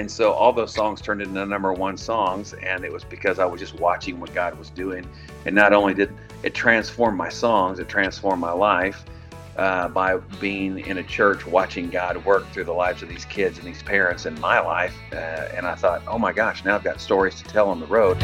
And so all those songs turned into number one songs, and it was because I was just watching what God was doing. And not only did it transform my songs, it transformed my life uh, by being in a church, watching God work through the lives of these kids and these parents in my life. Uh, and I thought, oh my gosh, now I've got stories to tell on the road.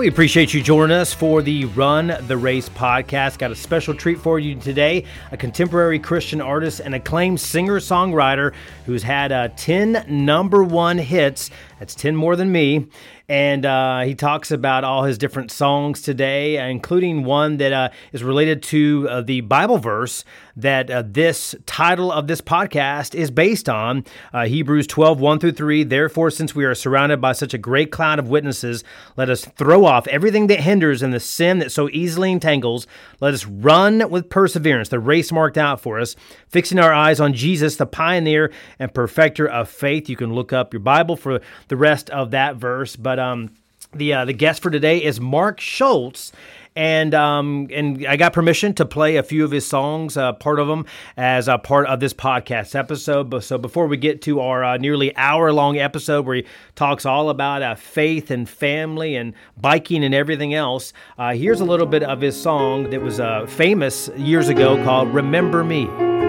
We appreciate you joining us for the Run the Race podcast. Got a special treat for you today a contemporary Christian artist and acclaimed singer songwriter who's had uh, 10 number one hits. That's 10 more than me and uh, he talks about all his different songs today, including one that uh, is related to uh, the Bible verse that uh, this title of this podcast is based on uh, Hebrews 12, 1 through 3. Therefore, since we are surrounded by such a great cloud of witnesses, let us throw off everything that hinders and the sin that so easily entangles. Let us run with perseverance the race marked out for us, fixing our eyes on Jesus, the pioneer and perfecter of faith. You can look up your Bible for the rest of that verse, but um, the uh, the guest for today is Mark Schultz, and um, and I got permission to play a few of his songs, uh, part of them as a part of this podcast episode. So before we get to our uh, nearly hour long episode where he talks all about uh, faith and family and biking and everything else, uh, here's a little bit of his song that was uh, famous years ago called "Remember Me."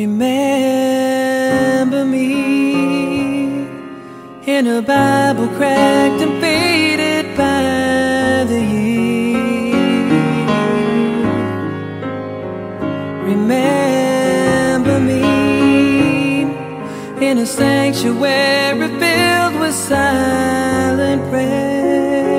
Remember me in a Bible cracked and faded by the years. Remember me in a sanctuary filled with silent prayer.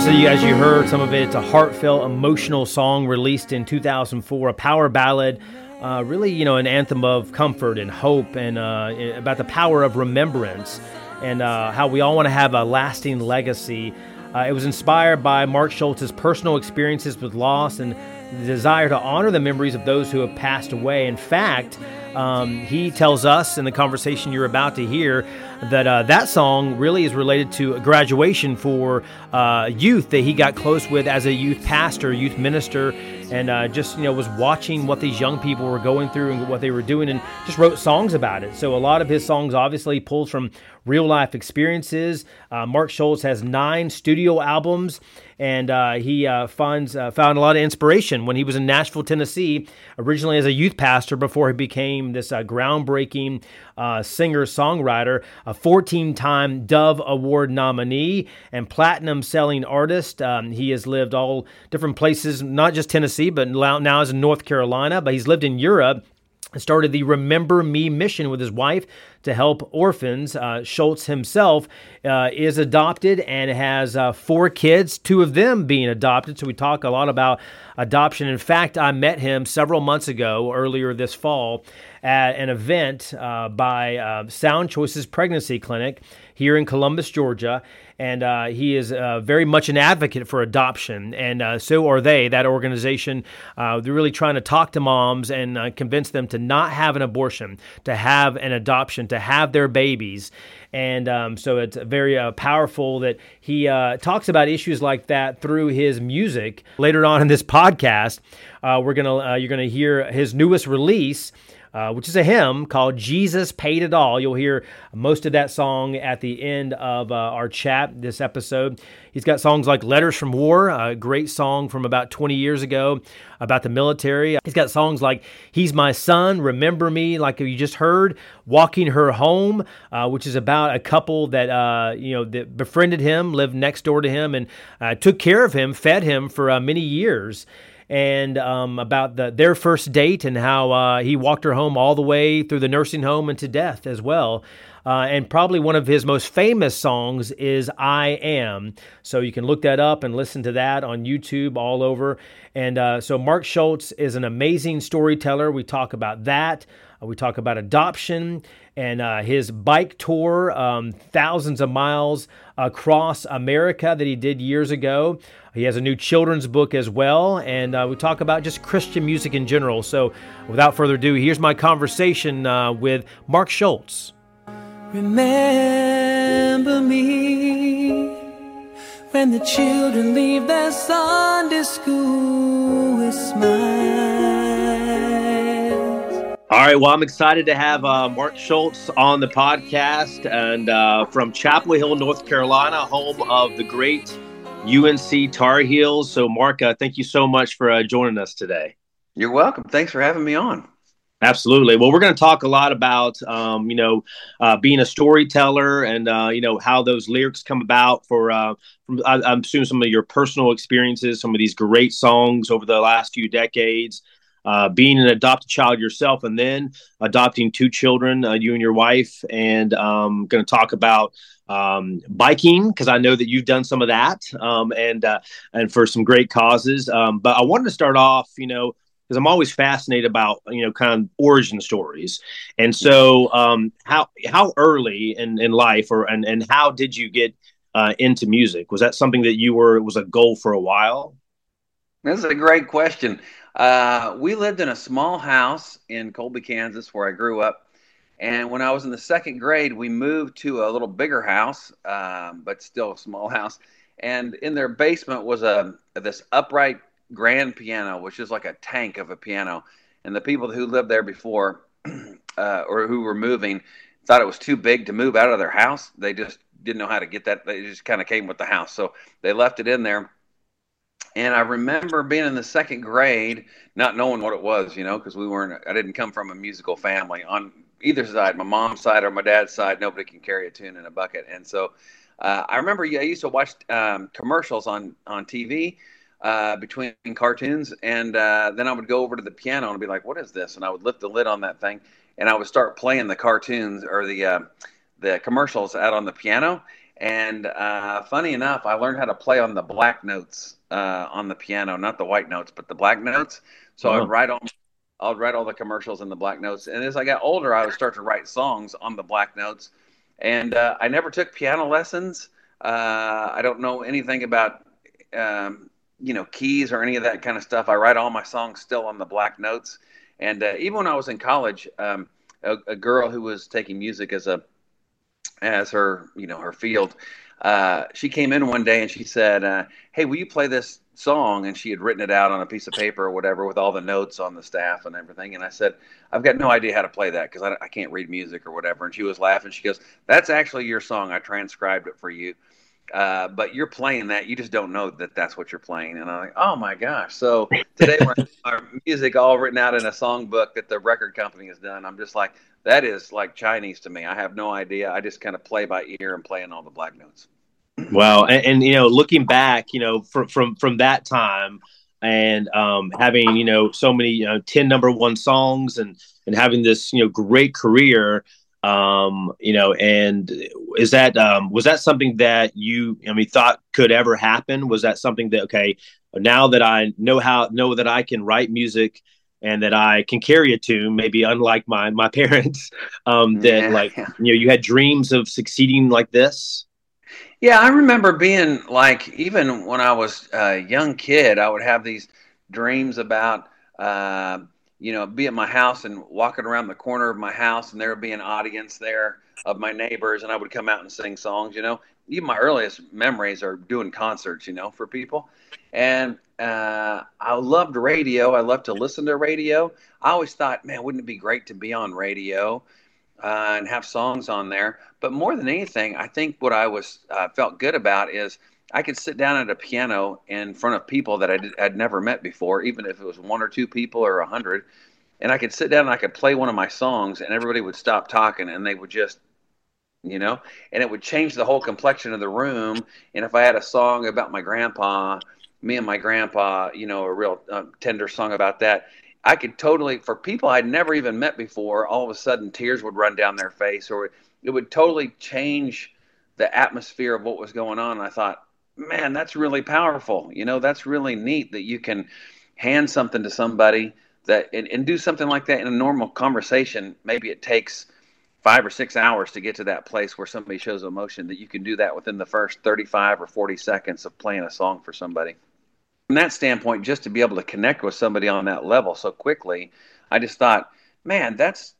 Obviously, as you heard, some of it, it's a heartfelt, emotional song released in 2004, a power ballad, uh, really, you know, an anthem of comfort and hope and uh, about the power of remembrance and uh, how we all want to have a lasting legacy. Uh, it was inspired by Mark Schultz's personal experiences with loss and the desire to honor the memories of those who have passed away. In fact, um, he tells us in the conversation you're about to hear that uh, that song really is related to a graduation for uh, youth that he got close with as a youth pastor, youth minister, and uh, just you know was watching what these young people were going through and what they were doing, and just wrote songs about it. So a lot of his songs obviously pulls from real life experiences. Uh, Mark Schultz has nine studio albums and uh, he uh, finds uh, found a lot of inspiration when he was in Nashville, Tennessee, originally as a youth pastor before he became this uh, groundbreaking singer songwriter, a 14 time Dove Award nominee, and platinum selling artist. Um, he has lived all different places, not just Tennessee, but now is in North Carolina, but he's lived in Europe started the Remember Me mission with his wife to help orphans. Uh, Schultz himself uh, is adopted and has uh, four kids, two of them being adopted. So we talk a lot about adoption. In fact, I met him several months ago, earlier this fall, at an event uh, by uh, Sound Choices Pregnancy Clinic here in Columbus, Georgia. And uh, he is uh, very much an advocate for adoption, and uh, so are they. That organization, uh, they're really trying to talk to moms and convince them to not have an abortion, to have an adoption, to have their babies. And um, so it's very uh, powerful that he uh, talks about issues like that through his music. Later on in this podcast, uh, we're gonna you're gonna hear his newest release. Uh, which is a hymn called Jesus Paid It All. You'll hear most of that song at the end of uh, our chat this episode. He's got songs like Letters from War, a great song from about 20 years ago about the military. He's got songs like He's My Son, Remember Me, like you just heard, Walking Her Home, uh, which is about a couple that, uh, you know, that befriended him, lived next door to him, and uh, took care of him, fed him for many years. And um, about the, their first date and how uh, he walked her home all the way through the nursing home and to death as well. Uh, and probably one of his most famous songs is I Am. So you can look that up and listen to that on YouTube all over. And uh, so Mark Schultz is an amazing storyteller. We talk about that. Uh, we talk about adoption and uh, his bike tour, um, thousands of miles across America that he did years ago. He has a new children's book as well, and uh, we talk about just Christian music in general. So, without further ado, here's my conversation uh, with Mark Schultz. Remember me when the children leave their Sunday school with smiles. All right, well, I'm excited to have uh, Mark Schultz on the podcast and uh, from Chapel Hill, North Carolina, home of the great UNC Tar Heels. So, Mark, uh, thank you so much for uh, joining us today. You're welcome. Thanks for having me on. Absolutely. Well, we're going to talk a lot about, um, you know, uh, being a storyteller and, uh, you know, how those lyrics come about for, uh, from, I, am assuming some of your personal experiences, some of these great songs over the last few decades, uh, being an adopted child yourself, and then adopting two children, uh, you and your wife, and um, going to talk about um, biking because I know that you've done some of that, um, and uh, and for some great causes. Um, but I wanted to start off, you know, because I'm always fascinated about you know kind of origin stories. And so, um, how how early in, in life, or and and how did you get uh, into music? Was that something that you were it was a goal for a while? This is a great question. Uh, we lived in a small house in Colby, Kansas, where I grew up. And when I was in the second grade, we moved to a little bigger house, um, but still a small house. And in their basement was a this upright grand piano, which is like a tank of a piano. And the people who lived there before uh, or who were moving thought it was too big to move out of their house. They just didn't know how to get that. They just kind of came with the house. So they left it in there. And I remember being in the second grade, not knowing what it was, you know, because we weren't, I didn't come from a musical family on either side, my mom's side or my dad's side. Nobody can carry a tune in a bucket. And so uh, I remember I used to watch um, commercials on, on TV uh, between cartoons, and uh, then I would go over to the piano and be like, "What is this?" And I would lift the lid on that thing, and I would start playing the cartoons or the uh, the commercials out on the piano. And uh, funny enough, I learned how to play on the black notes uh, on the piano, not the white notes, but the black notes. So oh. I'd write on. I'd write all the commercials in the black notes, and as I got older, I would start to write songs on the black notes. And uh, I never took piano lessons. I don't know anything about um, you know keys or any of that kind of stuff. I write all my songs still on the black notes. And uh, even when I was in college, um, a, a, girl who was taking music as a as her you know her field, uh, she came in one day and she said, uh, "Hey, will you play this song?" And she had written it out on a piece of paper or whatever with all the notes on the staff and everything. And I said, "I've got no idea how to play that because I, I can't read music or whatever." And she was laughing. She goes, "That's actually your song. I transcribed it for you." Uh, but you're playing that. You just don't know that that's what you're playing. And I'm like, oh my gosh. So today we're our music all written out in a songbook that the record company has done. I'm just like, that is like Chinese to me. I have no idea. I just kind of play by ear and playing all the black notes. Wow. And, and you know, looking back, you know, from, from, from that time and um, having, you know, so many, you know, 10 number one songs and, and having this, you know, great career, um you know and is that um was that something that you i mean thought could ever happen was that something that okay now that i know how know that i can write music and that i can carry a tune maybe unlike my my parents um that yeah, like yeah. you know you had dreams of succeeding like this yeah i remember being like even when i was a young kid i would have these dreams about uh you know, be at my house and walking around the corner of my house, and there would be an audience there of my neighbors, and I would come out and sing songs. You know, even my earliest memories are doing concerts. You know, for people, and uh, I loved radio. I loved to listen to radio. I always thought, man, wouldn't it be great to be on radio uh, and have songs on there? But more than anything, I think what I was uh, felt good about is I could sit down at a piano in front of people that I'd, I'd never met before, even if it was one or two people or a hundred, and I could sit down and I could play one of my songs, and everybody would stop talking, and they would just, you know, and it would change the whole complexion of the room. And if I had a song about my grandpa me and my grandpa, you know, a real uh, tender song about that. I could totally, for people I'd never even met before, all of a sudden tears would run down their face, or it would totally change the atmosphere of what was going on. And I thought, man, that's really powerful. You know, that's really neat that you can hand something to somebody that and, and do something like that in a normal conversation. Maybe it takes five or six hours to get to that place where somebody shows emotion that you can do that within the first 35 or 40 seconds of playing a song for somebody from that standpoint, just to be able to connect with somebody on that level so quickly, I just thought, man, that's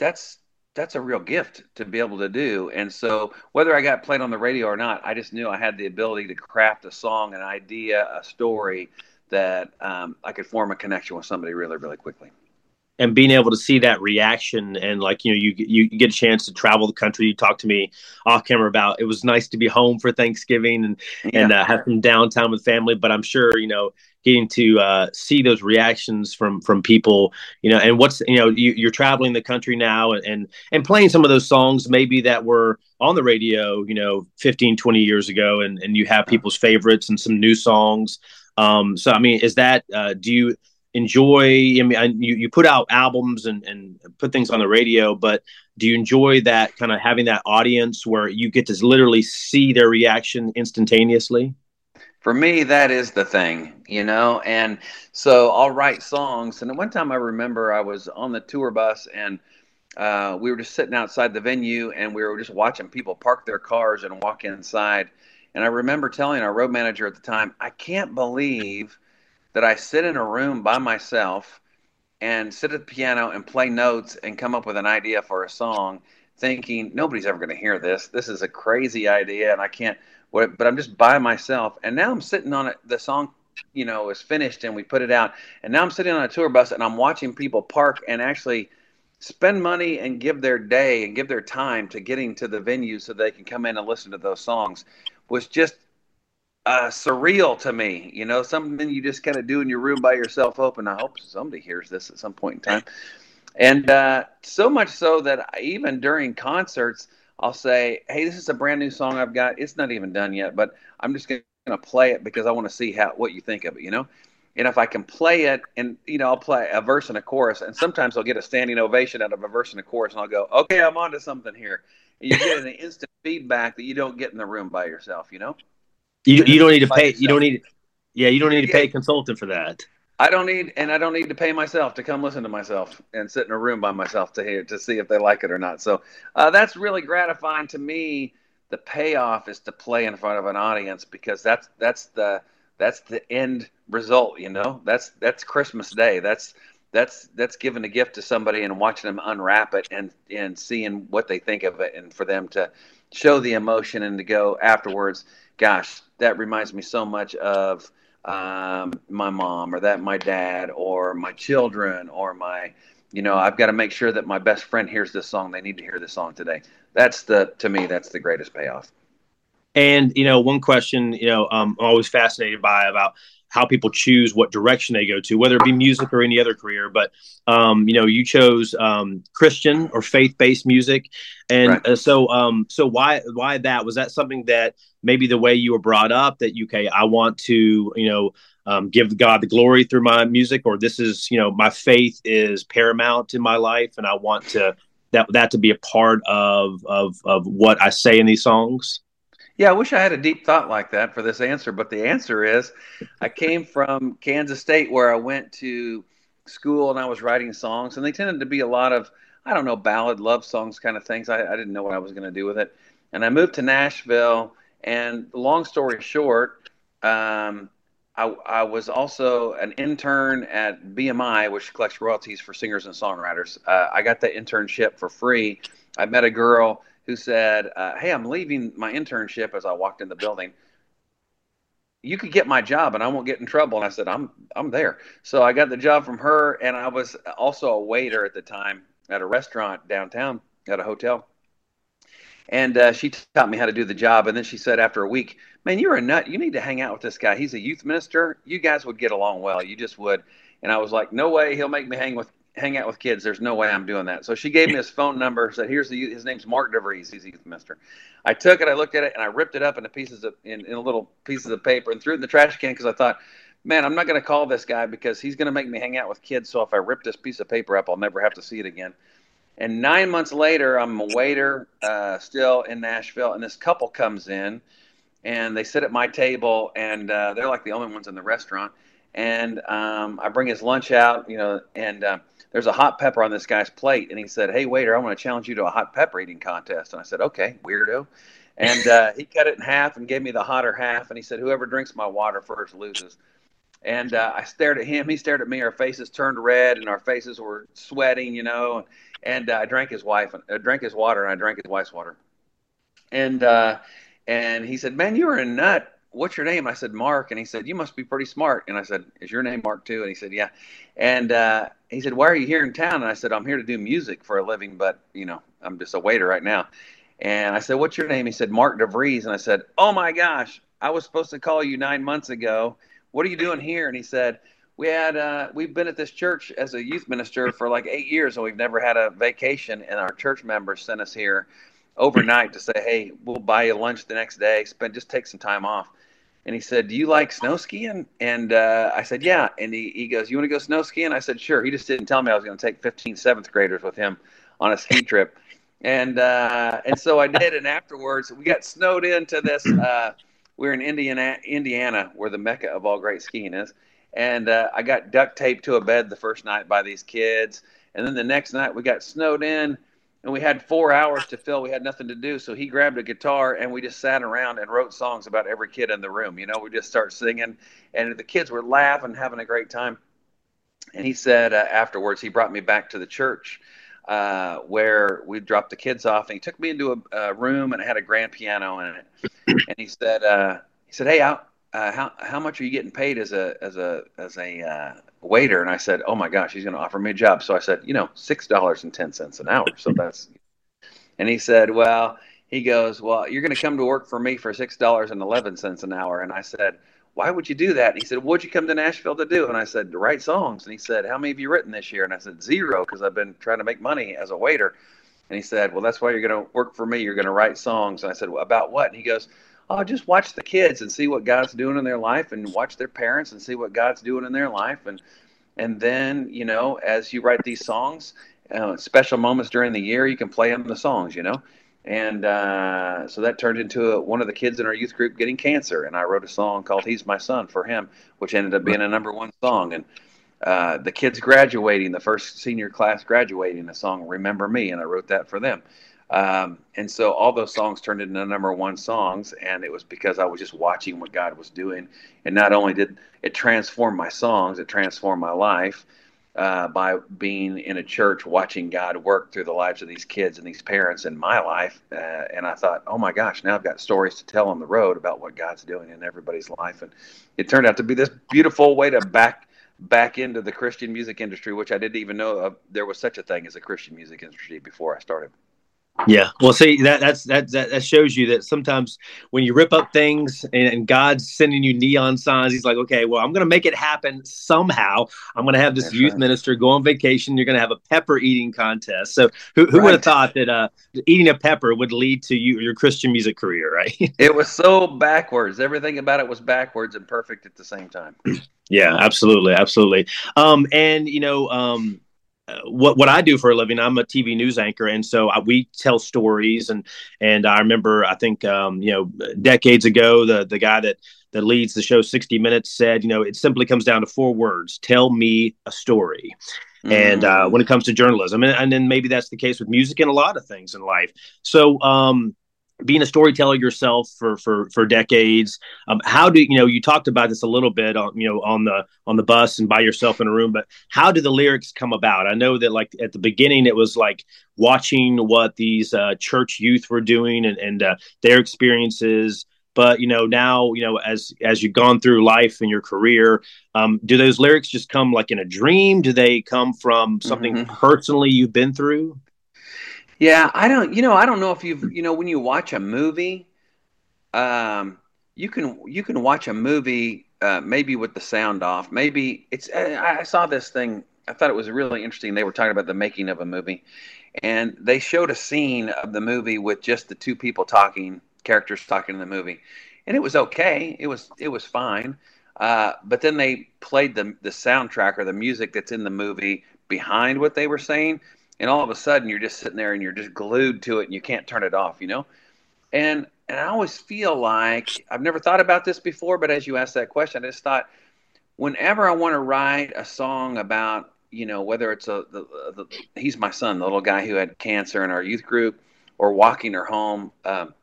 that's that's a real gift to be able to do. And so, whether I got played on the radio or not, I just knew I had the ability to craft a song, an idea, a story that um, I could form a connection with somebody really, really quickly and being able to see that reaction and like you know you you get a chance to travel the country you talk to me off camera about it was nice to be home for thanksgiving and yeah. and uh, have some downtime with family but i'm sure you know getting to uh, see those reactions from from people you know and what's you know you, are traveling the country now and, and and playing some of those songs maybe that were on the radio you know 15 20 years ago and and you have people's favorites and some new songs. Um so i mean is that uh do you enjoy I mean, you, you put out albums and, and put things on the radio but do you enjoy that kind of having that audience where you get to literally see their reaction instantaneously for me that is the thing you know and so i'll write songs and at one time i remember i was on the tour bus and uh, we were just sitting outside the venue and we were just watching people park their cars and walk inside and i remember telling our road manager at the time i can't believe that I sit in a room by myself and sit at the piano and play notes and come up with an idea for a song, thinking nobody's ever going to hear this. This is a crazy idea, and I can't. But I'm just by myself, and now I'm sitting on it. The song, you know, is finished, and we put it out, and now I'm sitting on a tour bus, and I'm watching people park and actually spend money and give their day and give their time to getting to the venue so they can come in and listen to those songs was just uh, surreal to me. You know, something you just kind of do in your room by yourself. Hoping I hope somebody hears this at some point in time. And uh, so much so that I, even during concerts, I'll say, "Hey, this is a brand new song I've got. It's not even done yet, but I'm just going to play it because I want to see how what you think of it." You know. And if I can play it, and you know, I'll play a verse and a chorus, and sometimes I'll get a standing ovation out of a verse and a chorus, and I'll go, "Okay, I'm onto something here." And you get an instant feedback that you don't get in the room by yourself. You know. You, you don't need to pay. You don't need. Yeah, you don't need to pay a consultant for that. I don't need, and I don't need to pay myself to come listen to myself and sit in a room by myself to hear to see if they like it or not. So uh, that's really gratifying to me. The payoff is to play in front of an audience because that's that's the that's the end result. You know, that's that's Christmas Day. That's that's that's giving a gift to somebody and watching them unwrap it and and seeing what they think of it and for them to show the emotion and to go afterwards gosh, that reminds me so much of um, my mom or that my dad or my children or my, you know, I've got to make sure that my best friend hears this song. They need to hear this song today. That's the, to me, that's the greatest payoff. And, you know, one question, you know, I'm always fascinated by about how people choose what direction they go to, whether it be music or any other career. But um, you know, you chose um, Christian or faith-based music, and right. uh, so um, so why why that was that something that maybe the way you were brought up that you, okay, I want to you know um, give God the glory through my music, or this is you know my faith is paramount in my life, and I want to that that to be a part of of of what I say in these songs. Yeah, I wish I had a deep thought like that for this answer, but the answer is I came from Kansas State where I went to school and I was writing songs, and they tended to be a lot of, I don't know, ballad, love songs kind of things. I, I didn't know what I was going to do with it. And I moved to Nashville, and long story short, um, I, I, was also an intern at BMI, which collects royalties for singers and songwriters. Uh, I got that internship for free. I met a girl who said, uh, "Hey, I'm leaving my internship." As I walked in the building, you could get my job and I won't get in trouble. And I said, "I'm I'm there." So I got the job from her, and I was also a waiter at the time at a restaurant downtown at a hotel. And uh, she taught me how to do the job. And then she said after a week, "Man, you're a nut. You need to hang out with this guy. He's a youth minister. You guys would get along well. You just would." And I was like, "No way. He'll make me hang with hang out with kids. There's no way I'm doing that. So she gave me his phone number. Said, "Here's the his name's Mark DeVries. He's a youth minister." I took it. I looked at it, and I ripped it up into pieces of in, in little pieces of paper and threw it in the trash can because I thought, man, I'm not going to call this guy because he's going to make me hang out with kids. So if I rip this piece of paper up, I'll never have to see it again. And nine months later, I'm a waiter uh, still in Nashville, and this couple comes in, and they sit at my table, and uh, they're like the only ones in the restaurant. And um, I bring his lunch out, you know, and uh, there's a hot pepper on this guy's plate, and he said, "Hey, waiter, I want to challenge you to a hot pepper eating contest." And I said, "Okay, weirdo." And uh, he cut it in half and gave me the hotter half, and he said, "Whoever drinks my water first loses." And uh, I stared at him. He stared at me. Our faces turned red, and our faces were sweating, you know and uh, I drank his wife, uh, drank his water, and I drank his wife's water. And uh, and he said, "Man, you're a nut. What's your name?" I said, "Mark." And he said, "You must be pretty smart." And I said, "Is your name Mark too?" And he said, "Yeah." And uh, he said, "Why are you here in town?" And I said, "I'm here to do music for a living, but you know, I'm just a waiter right now." And I said, "What's your name?" He said, "Mark DeVries." And I said, "Oh my gosh, I was supposed to call you nine months ago. What are you doing here?" And he said we had uh, we've been at this church as a youth minister for like eight years, and we've never had a vacation. And our church members sent us here overnight to say, "Hey, we'll buy you lunch the next day. Spend just take some time off." And he said, "Do you like snow skiing?" And uh, I said, "Yeah." And he, he goes, "You want to go snow skiing?" I said, "Sure." He just didn't tell me I was going to take 15 seventh graders with him on a ski trip. And uh, and so I did. And afterwards, we got snowed into this. Uh, we we're in Indiana, Indiana, where the mecca of all great skiing is and uh, I got duct taped to a bed the first night by these kids, and then the next night we got snowed in, and we had four hours to fill. We had nothing to do, so he grabbed a guitar and we just sat around and wrote songs about every kid in the room. You know, we just start singing, and the kids were laughing, having a great time. And he said uh, afterwards, he brought me back to the church. Uh, where we dropped the kids off, and he took me into a, a, room and it had a grand piano in it. And he said, uh, he said, "Hey, I, uh, how how much are you getting paid as a as a as a uh, waiter?" And I said, "Oh my gosh, he's going to offer me a job." So I said, "You know, six dollars and ten cents an hour." So that's, and he said, "Well." He goes, Well, you're going to come to work for me for $6.11 an hour. And I said, Why would you do that? And he said, What'd you come to Nashville to do? And I said, To write songs. And he said, How many have you written this year? And I said, Zero, because I've been trying to make money as a waiter. And he said, Well, that's why you're going to work for me. You're going to write songs. And I said, well, About what? And he goes, oh, just watch the kids and see what God's doing in their life, and watch their parents and see what God's doing in their life, and and then you know, as you write these songs, uh, special moments during the year, you can play them the songs, you know. And uh, so that turned into a, one of the kids in our youth group getting cancer, and I wrote a song called "He's My Son" for him, which ended up being a number one song. And uh, the kids graduating, the first senior class graduating, a song "Remember Me," and I wrote that for them. Um, and so all those songs turned into number one songs, and it was because I was just watching what God was doing. And not only did it transform my songs, it transformed my life uh, by being in a church, watching God work through the lives of these kids and these parents in my life. Uh, and I thought, oh my gosh, now I've got stories to tell on the road about what God's doing in everybody's life. And it turned out to be this beautiful way to back back into the Christian music industry, which I didn't even know there was such a thing as a Christian music industry before I started. Yeah, well, see that that's that that shows you that sometimes when you rip up things and, and, God's sending you neon signs, He's like, okay, well, I'm going to make it happen somehow. I'm going to have this that's youth right. minister go on vacation. You're going to have a pepper eating contest. So who, who right. would have thought that uh, eating a pepper would lead to you your Christian music career, right? it was so backwards. Everything about it was backwards and perfect at the same time. Yeah, absolutely, absolutely. Um, and you know, um what what I do for a living, I'm a TV news anchor, and so I, we tell stories. and And I remember, I think, um, you know, decades ago, the the guy that that leads the show 60 Minutes said, you know, it simply comes down to four words: tell me a story. Mm-hmm. And uh, mm. when it comes to journalism, and, and then maybe that's the case with music and a lot of things in life. So, um, being a storyteller yourself for for for decades um, how do you know you talked about this a little bit on you know on the on the bus and by yourself in a room but how do the lyrics come about? I know that like at the beginning it was like watching what these uh, church youth were doing and, and uh, their experiences but you know now you know as as you've gone through life and your career um, do those lyrics just come like in a dream? Do they come from something mm-hmm. personally you've been through yeah, I don't. You know, I don't know if you've. You know, when you watch a movie, um, you can you can watch a movie uh, maybe with the sound off. Maybe it's. I, saw this thing I thought it was really interesting. They were talking about the making of a movie, and they showed a scene of the movie with just the two people talking, characters talking in the movie, and it was okay. It was it was fine. Uh, but then they played the the soundtrack or the music that's in the movie behind what they were saying, and all of a sudden you're just sitting there and you're just glued to it and you can't turn it off. You know, and and I always feel like I've never thought about this before, but as you asked that question, I just thought whenever I want to write a song about, you know, whether it's a the, the, he's my son, the little guy who had cancer in our youth group, or walking her home. Um,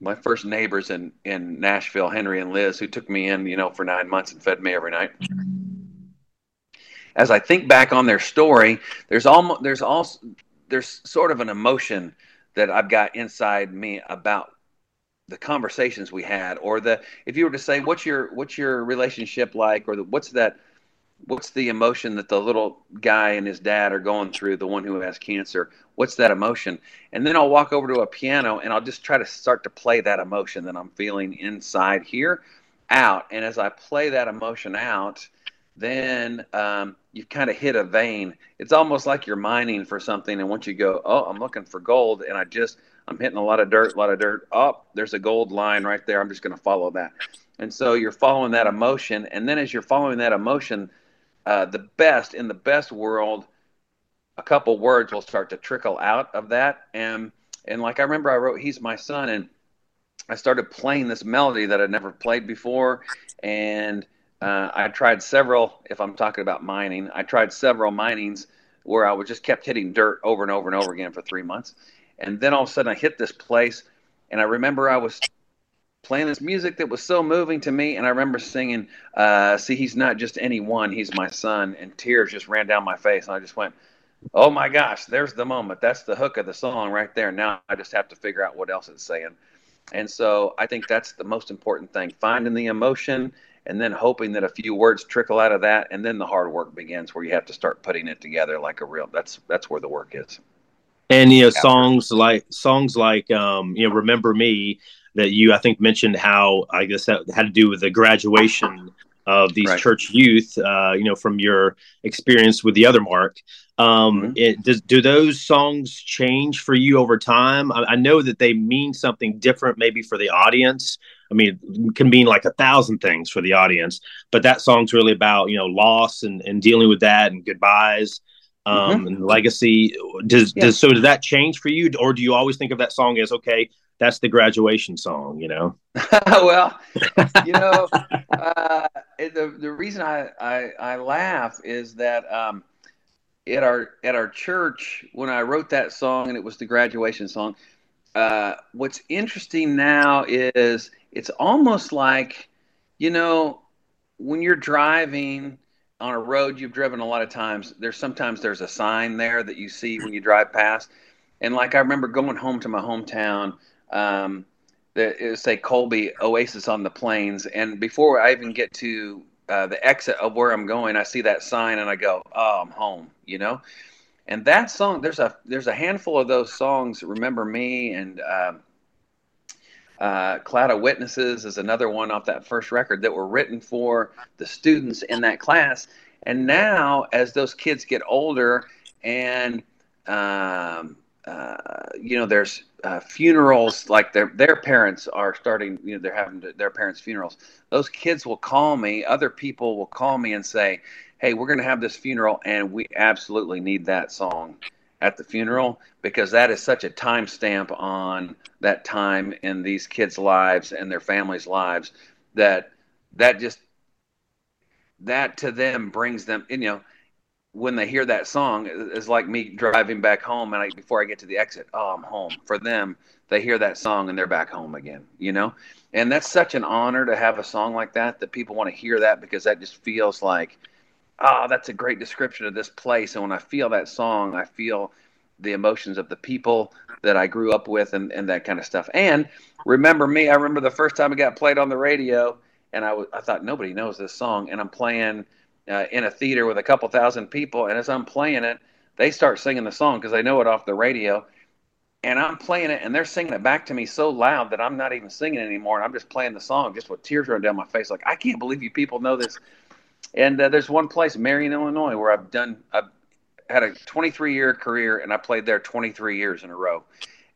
my first neighbors in in Nashville, Henry and Liz, who took me in, you know, for nine months and fed me every night. As I think back on their story, there's almost there's also there's sort of an emotion that I've got inside me about the conversations we had or the if you were to say what's your what's your relationship like or the, what's that what's the emotion that the little guy and his dad are going through the one who has cancer? What's that emotion? And then i'll walk over to a piano and i'll just try to start to play that emotion that i'm feeling inside here out. And as i play that emotion out then um, you've kind of hit a vein it's almost like you're mining for something and once you go oh i'm looking for gold and i just I'm hitting a lot of dirt, a lot of dirt. Up, oh, there's a gold line right there. I'm just going to follow that. And so you're following that emotion. And then as you're following that emotion, uh, the best in the best world, a couple words will start to trickle out of that. And and like I remember, I wrote "He's My Son," and I started playing this melody that I'd never played before, and uh, I tried several. If I'm talking about mining, I tried several minings where I was just kept hitting dirt over and over and over again for three months. And then all of a sudden I hit this place, and I remember I was playing this music that was so moving to me, and I remember singing, uh, "See, he's not just anyone; he's my son," and tears just ran down my face, and I just went, "Oh my gosh, there's the moment. That's the hook of the song right there." Now I just have to figure out what else it's saying. And so I think that's the most important thing: finding the emotion and then hoping that a few words trickle out of that, and then the hard work begins, where you have to start putting it together like a real. That's that's where the work is and you know songs like songs like um, you know remember me that you i think mentioned how i guess that had to do with the graduation of these right. church youth uh, you know from your experience with the other mark um, mm-hmm. it, does, do those songs change for you over time I, I, know that they mean something different maybe for the audience i mean it can mean like a thousand things for the audience but that song's really about you know loss and, and dealing with that and goodbyes um, mm-hmm. and legacy. Does yeah. does so does that change for you, or do you always think of that song as okay? That's the graduation song, you know. well, you know, uh, the the reason I, I, I laugh is that um, at our at our church when I wrote that song and it was the graduation song. Uh, what's interesting now is it's almost like, you know, when you're driving on a road you've driven a lot of times, there's sometimes there's a sign there that you see when you drive past. And like I remember going home to my hometown, um, that it would say Colby Oasis on the Plains, and before I even get to uh, the exit of where I'm going, I see that sign and I go, "Oh, I'm home," you know. And that song, there's a there's a handful of those songs. Remember me and um, uh, Cloud of Witnesses is another one off that first record that were written for the students in that class. And now, as those kids get older and um, uh, you know, there's uh, funerals like their their parents are starting. You know, they're having to, their parents' funerals. Those kids will call me. Other people will call me and say, "Hey, we're going to have this funeral, and we absolutely need that song." at the funeral because that is such a timestamp on that time in these kids' lives and their families' lives that that just that to them brings them you know when they hear that song is like me driving back home and I, before I get to the exit oh I'm home for them they hear that song and they're back home again you know and that's such an honor to have a song like that that people want to hear that because that just feels like oh, that's a great description of this place. And when I feel that song, I feel the emotions of the people that I grew up with and, and that kind of stuff. And remember me, I remember the first time it got played on the radio, and I, w- I thought nobody knows this song. And I'm playing uh, in a theater with a couple thousand people. And as I'm playing it, they start singing the song because they know it off the radio. And I'm playing it, and they're singing it back to me so loud that I'm not even singing anymore. And I'm just playing the song just with tears running down my face. Like, I can't believe you people know this And uh, there's one place, Marion, Illinois, where I've done. I've had a 23 year career, and I played there 23 years in a row.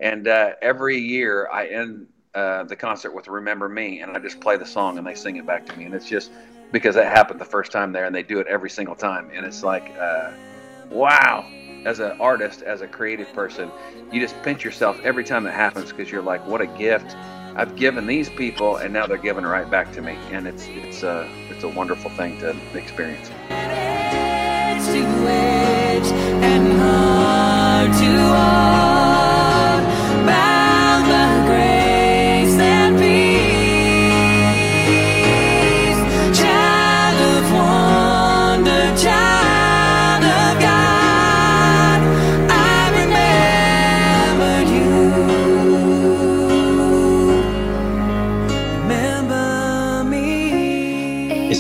And uh, every year, I end uh, the concert with "Remember Me," and I just play the song, and they sing it back to me. And it's just because that happened the first time there, and they do it every single time. And it's like, uh, wow. As an artist, as a creative person, you just pinch yourself every time that happens because you're like, what a gift I've given these people, and now they're giving right back to me, and it's it's a it's a wonderful thing to experience.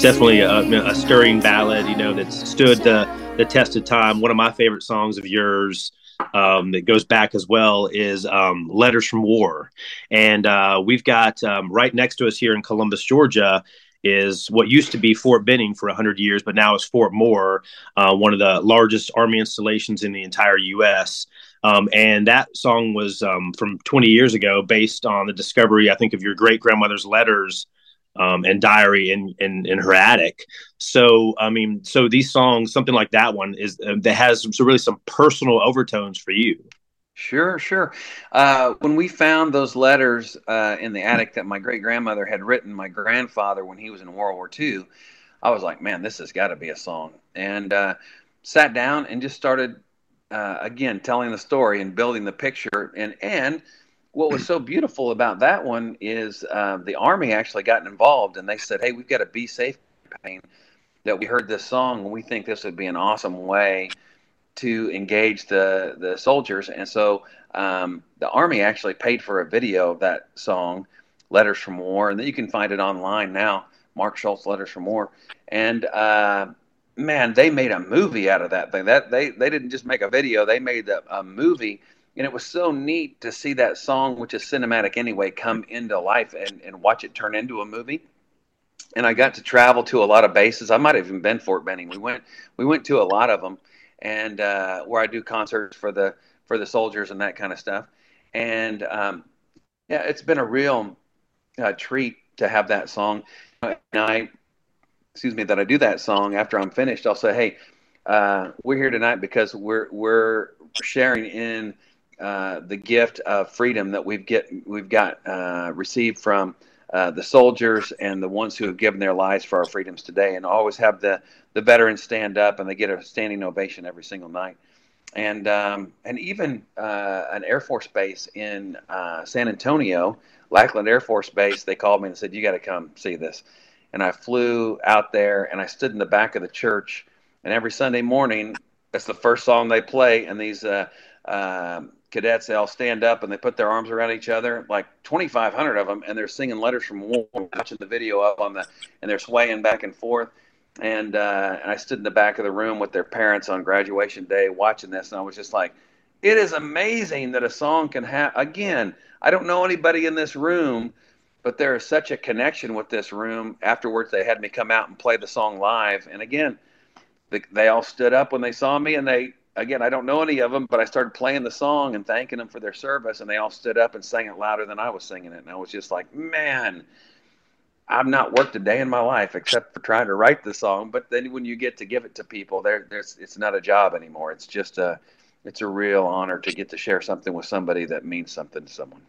Definitely a, a, stirring ballad, you know, that stood the, the test of time. One of my favorite songs of yours um, that goes back as well is um, Letters from War. And uh, we've got um, right next to us here in Columbus, Georgia, is what used to be Fort Benning for 100 years, but now is Fort Moore, uh, one of the largest Army installations in the entire U.S. Um, and that song was um, from 20 years ago, based on the discovery, I think, of your great grandmother's letters um, and diary in, in in her attic. So I mean, so these songs, something like that one, is uh, that has some, so really some personal overtones for you. Sure, sure. Uh, when we found those letters uh, in the attic that my great grandmother had written my grandfather when he was in World War II, I was like, man, this has got to be a song. And uh, sat down and just started uh, again telling the story and building the picture. And and what was so beautiful about that one is uh, the army actually got involved and they said, "Hey, we've got a Be Safe campaign that we heard this song and we think this would be an awesome way to engage the the soldiers." And so um, the army actually paid for a video of that song, "Letters from War," and you can find it online now. Mark Schultz, "Letters from War," and uh, man, they made a movie out of that thing. That they they didn't just make a video; they made a, a movie and it was so neat to see that song, which is cinematic anyway, come into life and, and watch it turn into a movie. And I got to travel to a lot of bases. I might have even been Fort Benning. We went we went to a lot of them, and uh, where I do concerts for the for the soldiers and that kind of stuff. And um, yeah, it's been a real uh, treat to have that song. And I, excuse me, that I do that song after I'm finished. I'll say, hey, uh, we're here tonight because we're we're sharing in uh, the gift of freedom that we've get we've got uh, received from uh, the soldiers and the ones who have given their lives for our freedoms today, and always have the the veterans stand up and they get a standing ovation every single night. And um, and even uh, an Air Force base in uh, San Antonio, Lackland Air Force Base, they called me and said, "You got to come see this." And I flew out there and I stood in the back of the church. And every Sunday morning, that's the first song they play. And these um, cadets they all stand up and they put their arms around each other like 2500 of them and they're singing letters from war watching the video up on the and they're swaying back and forth. And, uh, and i stood in the back of the room with their parents on graduation day watching this and i was just like it is amazing that a song can have again i don't know anybody in this room but there is such a connection with this room afterwards they had me come out and play the song live. And again the, they all stood up when they saw me and they again, I don't know any of them, but I started playing the song and thanking them for their service, and they all stood up and sang it louder than I was singing it, and I was just like, man. I've not worked a day in my life except for trying to write the song. But then when you get to give it to people, there, there's it's not a job anymore. It's just a, it's a real honor to get to share something with somebody that means something to someone.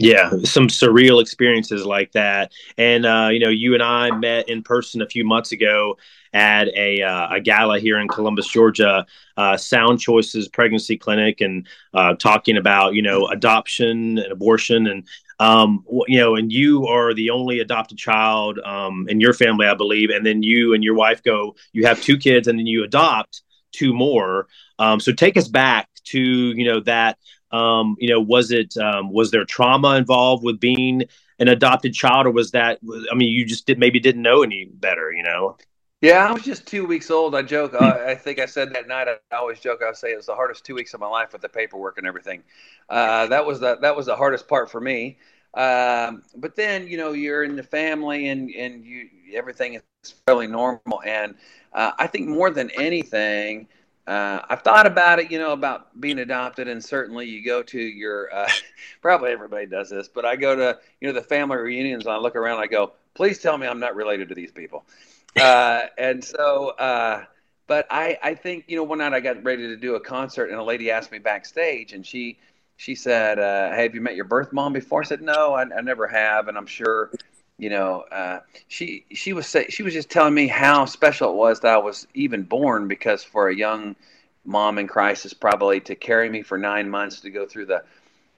Yeah, some surreal experiences like that. And uh, you know, you and I met in person a few months ago at a, uh, a gala here in Columbus, Georgia, uh, Sound Choices Pregnancy Clinic, and uh, talking about you know adoption and abortion, and um, you know, and you are the only adopted child um, in your family, I believe, and then you and your wife go, you have two kids, and then you adopt two more. Um, so take us back to you know that um, you know, was it um, was there trauma involved with being an adopted child, or was that? I mean, you just did maybe didn't know any better, you know? Yeah, I was just two weeks old. I joke. I, I think I said that night. I always joke. I say it was the hardest two weeks of my life with the paperwork and everything. Uh, that was the that was the hardest part for me. Um, but then you know you're in the family and and you everything is fairly normal. And uh, I think more than anything, uh, I've thought about it, you know, about being adopted, and certainly you go to your, uh, probably everybody does this, but I go to, you know, the family reunions, and I look around, and I go, please tell me I'm not related to these people. Uh, and so, uh, but I, I think, you know, one night I got ready to do a concert, and a lady asked me backstage, and she, she said, uh, "Hey, have you met your birth mom before?" I said, "No, I, I never have," and I'm sure, you know, uh, she she was say, she was just telling me how special it was that I was even born because for a young mom in crisis, probably to carry me for nine months to go through the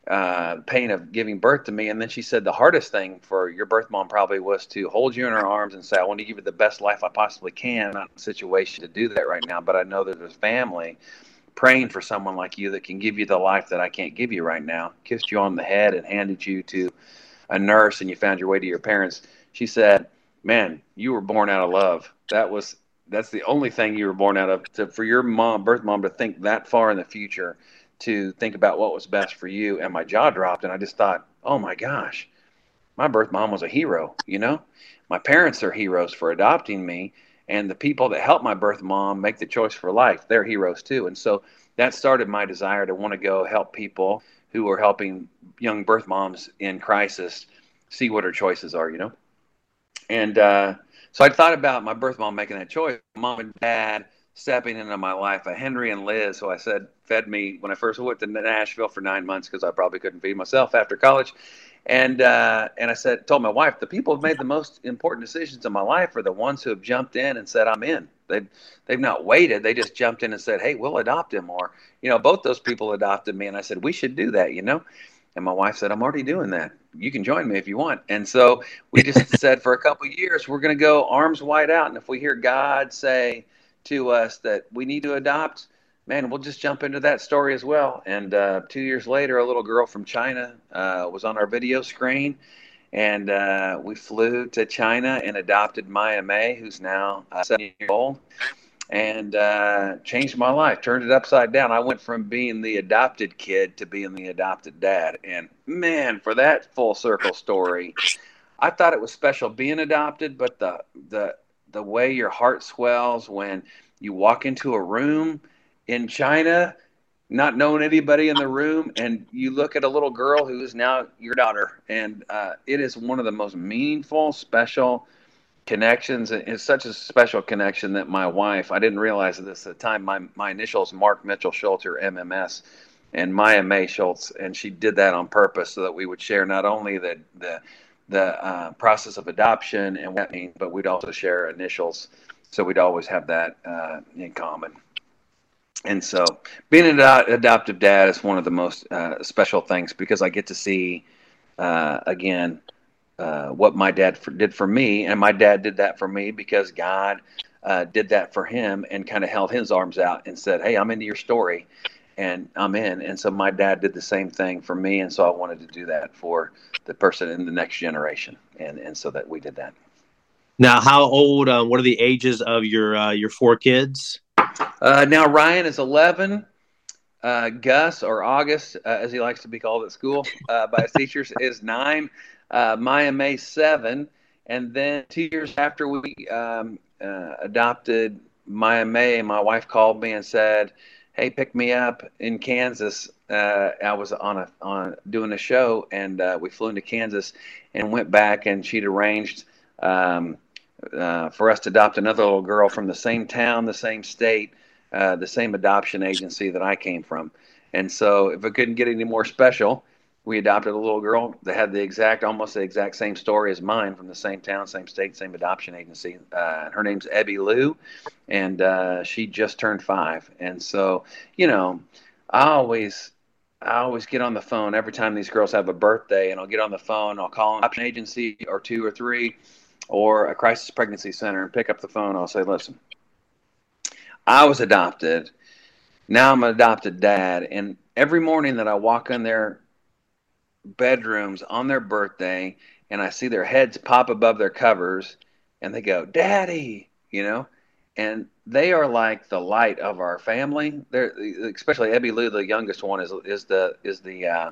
uh, pain of giving birth to me, and then she said the hardest thing for your birth mom probably was to hold you in her arms and say, "I want to give you the best life I possibly can." I'm not in a situation to do that right now, but I know that there's family praying for someone like you that can give you the life that I can't give you right now. Kissed you on the head and handed you to a nurse and you found your way to your parents. She said, "Man, you were born out of love. That was that's the only thing you were born out of. To, for your mom, birth mom, to think that far in the future, to think about what was best for you." And my jaw dropped, and I just thought, "Oh my gosh, my birth mom was a hero. You know, my parents are heroes for adopting me." and the people that helped my birth mom make the choice for life they're heroes too and so that started my desire to want to go help people who are helping young birth moms in crisis see what her choices are you know? And uh, so i thought about my birth mom making that choice. Mom and dad stepping into my life a henry and liz who i said fed me when i first went to nashville for nine months because i probably couldn't feed myself after college. And uh, and I said, told my wife, the people who've made the most important decisions in my life are the ones who have jumped in and said, I'm in. They've they've not waited. They just jumped in and said, Hey, we'll adopt him. Or you know, both those people adopted me, and I said, we should do that. You know. And my wife said, I'm already doing that. You can join me if you want. And so we just said for a couple years, we're going to go arms wide out. And if we hear God say to us that we need to adopt, man, we'll just jump into that story as well. And uh, two years later, a little girl from China uh, was on our video screen, and uh, we flew to China and adopted Maya May, who's now uh, seven years old, and uh, changed my life, turned it upside down. I went from being the adopted kid to being the adopted dad, and man, for that full circle story. I thought it was special being adopted, but the the the way your heart swells when you walk into a room in China, not knowing anybody in the room, and you look at a little girl who is now your daughter, and uh, it is one of the most meaningful, special connections. It's such a special connection that my wife, I didn't realize this at the time, my, my initials, Mark Mitchell Schultz, MMS, and Maya May Schultz, and she did that on purpose so that we would share not only the, the, the uh, process of adoption and what that means, but we'd also share initials so we'd always have that uh, in common and so being an adoptive dad is one of the most uh, special things because I get to see uh, again uh, what my dad for, did for me, and my dad did that for me because God uh, did that for him and kind of held his arms out and said, "Hey, I'm into your story." And I'm in, and so my dad did the same thing for me, and so I wanted to do that for the person in the next generation, and and so that we did that. Now, how old? Um, what are the ages of your uh, your four kids? Uh, now Ryan is 11. Uh, Gus, or August, uh, as he likes to be called at school uh, by his teachers, is nine. Uh, Maya May seven, and then two years after we um, uh, adopted Maya May, my wife called me and said, "Hey, pick me up in Kansas." I was on a on doing a show, and we flew into Kansas and went back, and she'd arranged. Um, uh, for us to adopt another little girl from the same town, the same state, uh, the same adoption agency that I came from. And so, if it couldn't get any more special, we adopted a little girl that had the exact, almost the exact same story as mine from the same town, same state, same adoption agency. Uh, her name's Ebby Lou, and uh, she just turned five. And so, you know, I always I always get on the phone every time these girls have a birthday, and I'll get on the phone. I'll call an adoption agency or two or three, or a crisis pregnancy center and pick up the phone, I'll say, listen, I was adopted. Now I'm an adopted dad. And every morning that I walk in their bedrooms on their birthday and I see their heads pop above their covers and they go, Daddy, you know, and they are like the light of our family. They're especially Ebby Lou, the youngest one, is is the is the uh,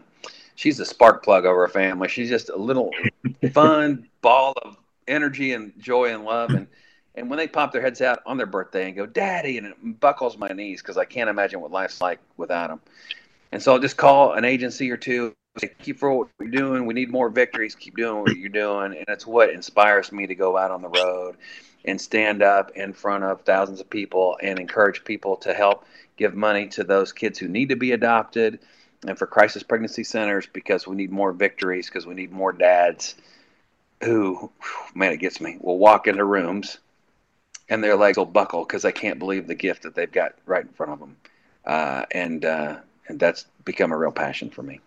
she's the spark plug of our family. She's just a little fun ball of energy and joy and love and And when they pop their heads out on their birthday and go, Daddy, and it buckles my knees because I can't imagine what life's like without them. And so I'll just call an agency or two, say, keep for what you're doing. We need more victories. Keep doing what you're doing. And it's what inspires me to go out on the road and stand up in front of thousands of people and encourage people to help give money to those kids who need to be adopted and for crisis pregnancy centers because we need more victories because we need more dads who, man, it gets me, will walk into rooms and their legs will buckle because they can't believe the gift that they've got right in front of them. Uh, and, uh, and that's become a real passion for me.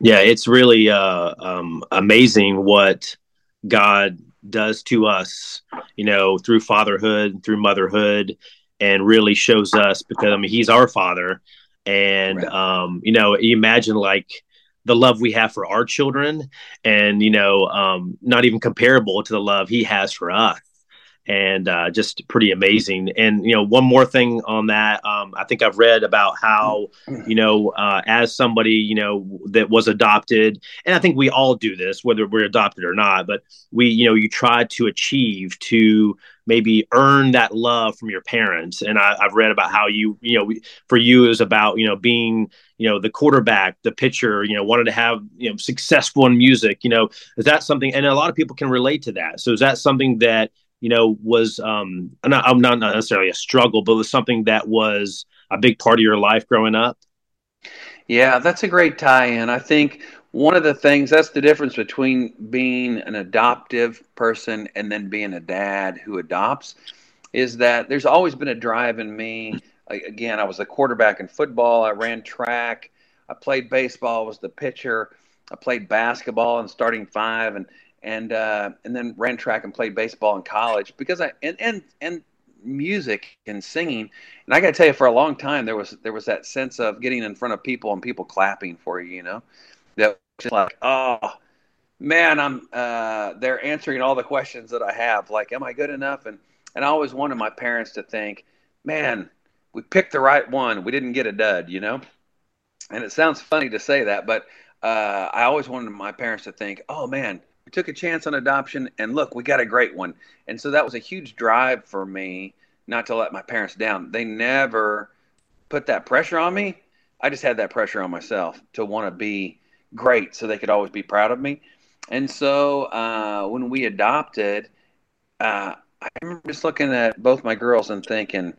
Yeah, it's really uh, um, amazing what God does to us, you know, through fatherhood, through motherhood, and really shows us because I mean, He's our Father, and right. um, you know, imagine like the love we have for our children, and you know, um, not even comparable to the love He has for us and uh, just pretty amazing. And you know, one more thing on that, um, I think I've read about how you know, uh, as somebody you know that was adopted, and I think we all do this, whether we're adopted or not. But we, you know, you try to achieve to maybe earn that love from your parents. And I, have read about how you, you know, for you is about you know being you know the quarterback, the pitcher, you know, wanted to have you know successful in music. You know, is that something? And a lot of people can relate to that. So is that something that you know, was um, not, not necessarily a struggle, but was something that was a big part of your life growing up? Yeah, that's a great tie-in. I think one of the things that's the difference between being an adoptive person and then being a dad who adopts is that there's always been a drive in me. Again, I was a quarterback in football. I ran track. I played baseball. Was the pitcher. I played basketball in starting five, and and uh, and then ran track and played baseball in college because I and and and music and singing. And I got to tell you, for a long time there was there was that sense of getting in front of people and people clapping for you. You know, that was like oh man, I'm uh, they're answering all the questions that I have. Like, am I good enough? And and I always wanted my parents to think, man, we picked the right one. We didn't get a dud. You know. And it sounds funny to say that, but uh, I always wanted my parents to think, oh man, we took a chance on adoption and look we got a great one. And so that was a huge drive for me not to let my parents down. They never put that pressure on me. I just had that pressure on myself to want to be great so they could always be proud of me. And so uh, when we adopted uh, i remember just looking at both my girls and thinking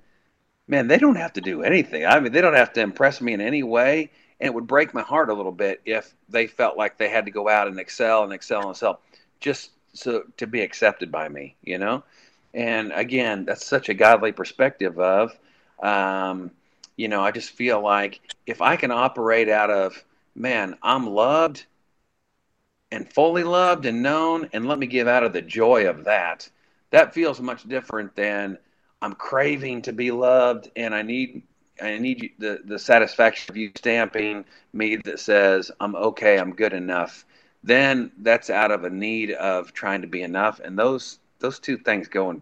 man they don't have to do anything. I mean they don't have to impress me in any way and it would break my heart a little bit if they felt like they had to go out and excel and excel and excel just so to be accepted by me, you know. And again, that's such a godly perspective of, um, you know, I just feel like if I can operate out of, man, I'm loved and fully loved and known, and let me give out of the joy of that. That feels much different than I'm craving to be loved and I need I need the the satisfaction of you stamping me that says I'm okay, I'm good enough. Then that's out of a need of trying to be enough, and those those two things go in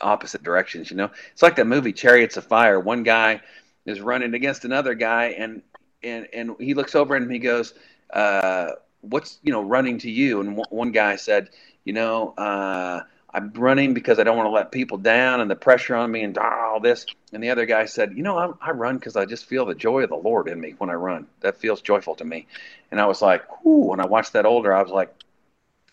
opposite directions. You know, it's like that movie Chariots of Fire. One guy is running against another guy, and and and he looks over and he goes, uh, "What's you know running to you?" And one guy said, "You know." Uh, I'm running because I don't want to let people down and the pressure on me and all this. And the other guy said, You know, I, I run because I just feel the joy of the Lord in me when I run. That feels joyful to me. And I was like, Whoo. When I watched that older, I was like,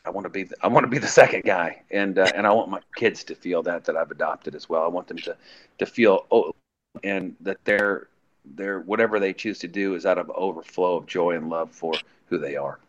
I want to be the, I want to be the second guy, and uh, and I want my kids to feel that that I've adopted as well. I want them to to feel oh, and that they're they're whatever they choose to do is out of overflow of joy and love for who they are.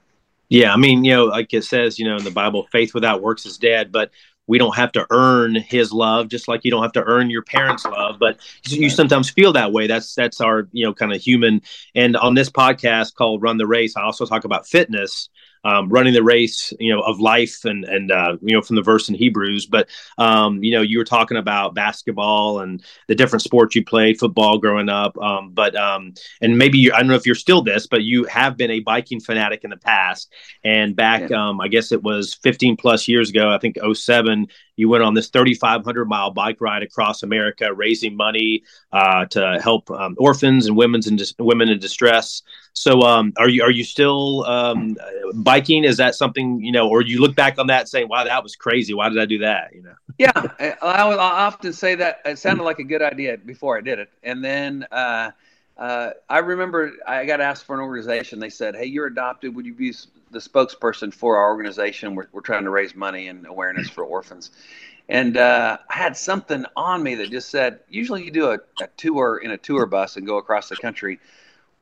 Yeah, I mean, you know, like it says, you know, in the Bible, faith without works is dead. But we don't have to earn his love just like you don't have to earn your parents love but you sometimes feel that way. That's that's our you know kind of human. And on this podcast called run the race i also talk about fitness um, running the race, you know, of life and and uh, you know from the verse in Hebrews. But um, you know, you were talking about basketball and the different sports you played, football growing up. Um, but um, and maybe you, I don't know if you're still this, but you have been a biking fanatic in the past. And back, yeah. um, I guess it was 15 plus years ago, I think 07, you went on this 3,500 mile bike ride across America, raising money uh, to help um, orphans and women's and dis- women in distress. So, um, are you are you still um, biking? Is that something you know, or you look back on that saying, "Wow, that was crazy. Why did I do that?" You know. yeah, I, I, often say that it sounded like a good idea before I did it, and then. Uh, uh, I remember I got asked for an organization. They said, "Hey, you're adopted. Would you be the spokesperson for our organization? We're, we're trying to raise money and awareness for orphans." And uh, I had something on me that just said, "Usually, you do a, a tour in a tour bus and go across the country.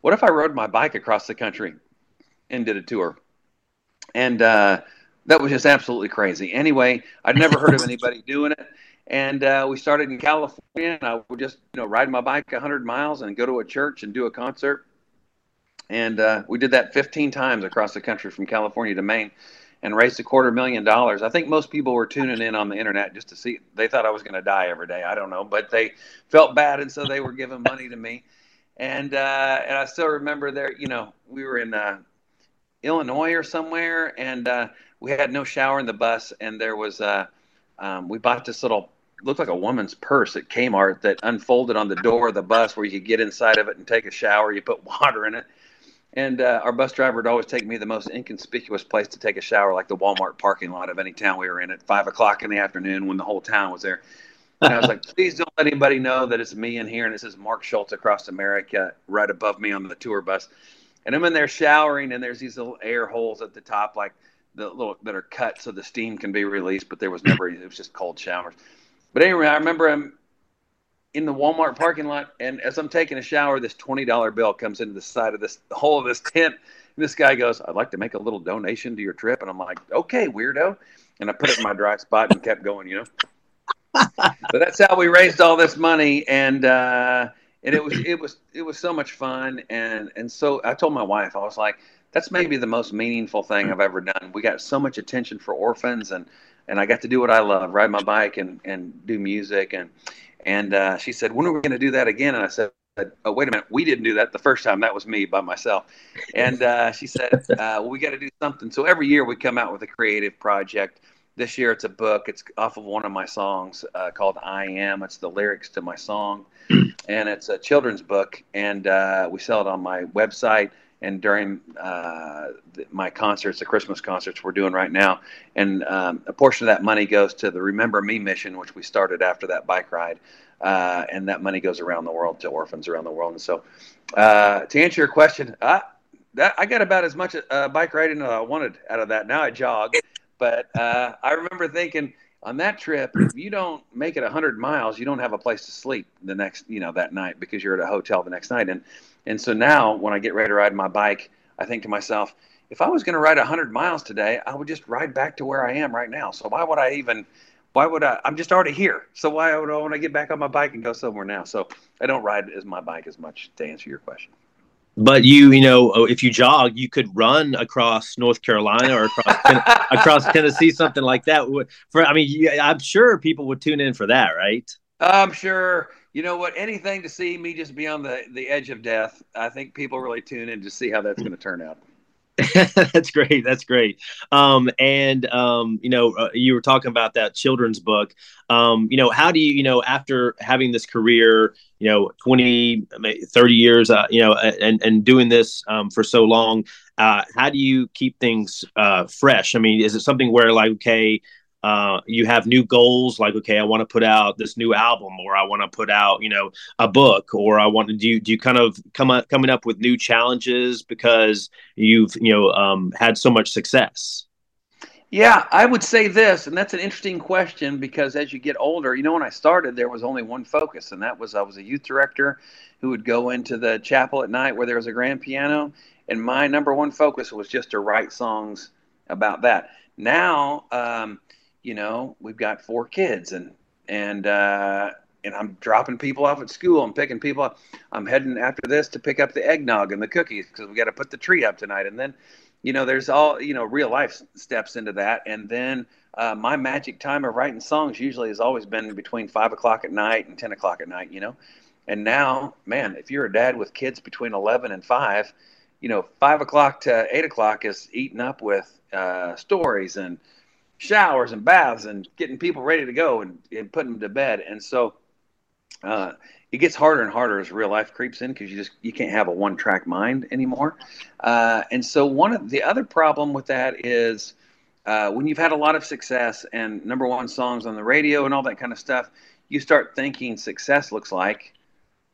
What if I rode my bike across the country and did a tour?" And uh, that was just absolutely crazy. Anyway, I'd never heard of anybody doing it and uh, we started in California. And I would just you know ride my bike 100 miles and go to a church and do a concert. And uh, we did that 15 times across the country from California to Maine, and raised a quarter million dollars. I think most people were tuning in on the internet just to see. They thought I was going to die every day. I don't know, but they felt bad, and so they were giving money to me. And uh, and I still remember there. You know, we were in uh, Illinois or somewhere, and uh, we had no shower in the bus, and there was. Uh, um, we bought this little looked like a woman's purse at Kmart that unfolded on the door of the bus where you could get inside of it and take a shower. You put water in it. And uh, our bus driver would always take me the most inconspicuous place to take a shower, like the Walmart parking lot of any town we were in at five o'clock in the afternoon when the whole town was there. And I was like, please don't let anybody know that it's me in here. And it says Mark Schultz across America right above me on the tour bus. And I'm in there showering, and there's these little air holes at the top, like the little that are cut so the steam can be released. But there was never, it was just cold showers. But anyway, I remember I'm in the Walmart parking lot, and as I'm taking a shower, this twenty dollar bill comes into the side of this the hole of this tent. And this guy goes, "I'd like to make a little donation to your trip," and I'm like, "Okay, weirdo," and I put it in my dry spot and kept going, you know. so that's how we raised all this money, and uh, and it was it was it was so much fun, and and so I told my wife, I was like, "That's maybe the most meaningful thing I've ever done." We got so much attention for orphans and and I got to do what I love, ride my bike and, and do music. And, and uh, she said, when are we going to do that again? And I said, oh, wait a minute, we didn't do that the first time. That was me by myself. And uh, she said, uh, well, we got to do something. So every year we come out with a creative project. This year it's a book. It's off of one of my songs uh, called I Am. It's the lyrics to my song. And it's a children's book. And uh, we sell it on my website and during uh, my concerts, the Christmas concerts we're doing right now, and um, a portion of that money goes to the Remember Me mission, which we started after that bike ride, uh, and that money goes around the world to orphans around the world. And so, uh, to answer your question, I, that, I got about as much uh, bike riding as I wanted out of that. Now I jog, but uh, I remember thinking on that trip, if you don't make it 100 miles, you don't have a place to sleep the next, you know, that night because you're at a hotel the next night. And and so now when I get ready to ride my bike, I think to myself, if I was going to ride 100 miles today, I would just ride back to where I am right now. So why would I even why would I I'm just already here. So why would I want to get back on my bike and go somewhere now? So I don't ride as my bike as much to answer your question but you you know oh, if you jog you could run across north carolina or across, across tennessee something like that. For i mean i'm sure people would tune in for that right? I'm sure. You know what? Anything to see me just be on the the edge of death i think people really tune in to see how that's going to turn out that's great. That's great. Um, and um, you know, uh, you were talking about that children's book. Um, you know, how do you, you know, after having this career, you know, 20, 30 years, uh, you know, and and doing this um, for so long, uh, how do you keep things uh, fresh? I mean, is it something where like, okay, uh, you have new goals like okay i want to put out this new album or i want to put out you know a book or i want to do do you kind of come up coming up with new challenges because you've you know um, had so much success? Yeah i would say this and that's an interesting question because as you get older you know when i started there was only one focus and that was i was a youth director who would go into the chapel at night where there was a grand piano and my number one focus was just to write songs about that. Now um, you know, we've got four kids and and uh, and I'm dropping people off at school. I'm picking people up. I'm heading after this to pick up the eggnog and the cookies because we got to put the tree up tonight. And then, you know, there's all you know, real life steps into that. And then uh, my magic time of writing songs usually has always been between five o'clock at night and ten o'clock at night. You know, and now, man, if you're a dad with kids between eleven and five, you know, five o'clock to eight o'clock is eaten up with uh, stories and showers and baths and getting people ready to go and, and putting them to bed. And so uh, it gets harder and harder as real life creeps in because you just you can't have a one track mind anymore. Uh, and so one of the other problem with that is uh, when you've had a lot of success and number one songs on the radio and all that kind of stuff, you start thinking success looks like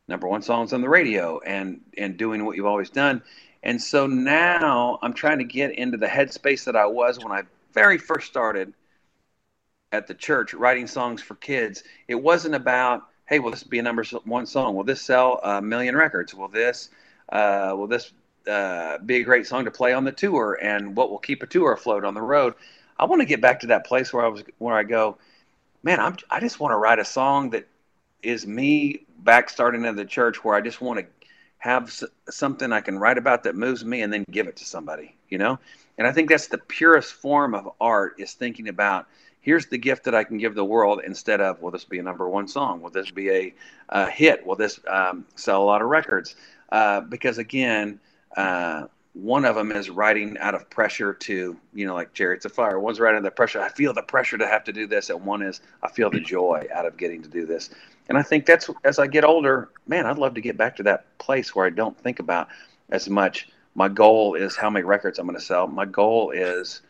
number one songs on the radio and and doing what you've always done. And so now I'm trying to get into the headspace that I was when I very first started at the church writing songs for kids. It wasn't about hey, will this be a number one song? Will this sell a million records? Will this uh, will this uh, be a great song to play on the tour? And what will keep a tour afloat on the road? I want to get back to that place where I was where I go, man. I'm I just want to write a song that is me back starting in the church where I just want to have something I can write about that moves me and then give it to somebody, you know? And I think that's the purest form of art is thinking about here's the gift that I can give the world instead of, will this be a number one song? Will this be a, a hit? Will this um, sell a lot of records? Uh, because again, uh, one of them is writing out of pressure to, you know, like Chariots of Fire. One's writing the pressure. I feel the pressure to have to do this. And one is, I feel the joy out of getting to do this. And I think that's as I get older, man, I'd love to get back to that place where I don't think about as much. My goal is how many records I'm going to sell. My goal is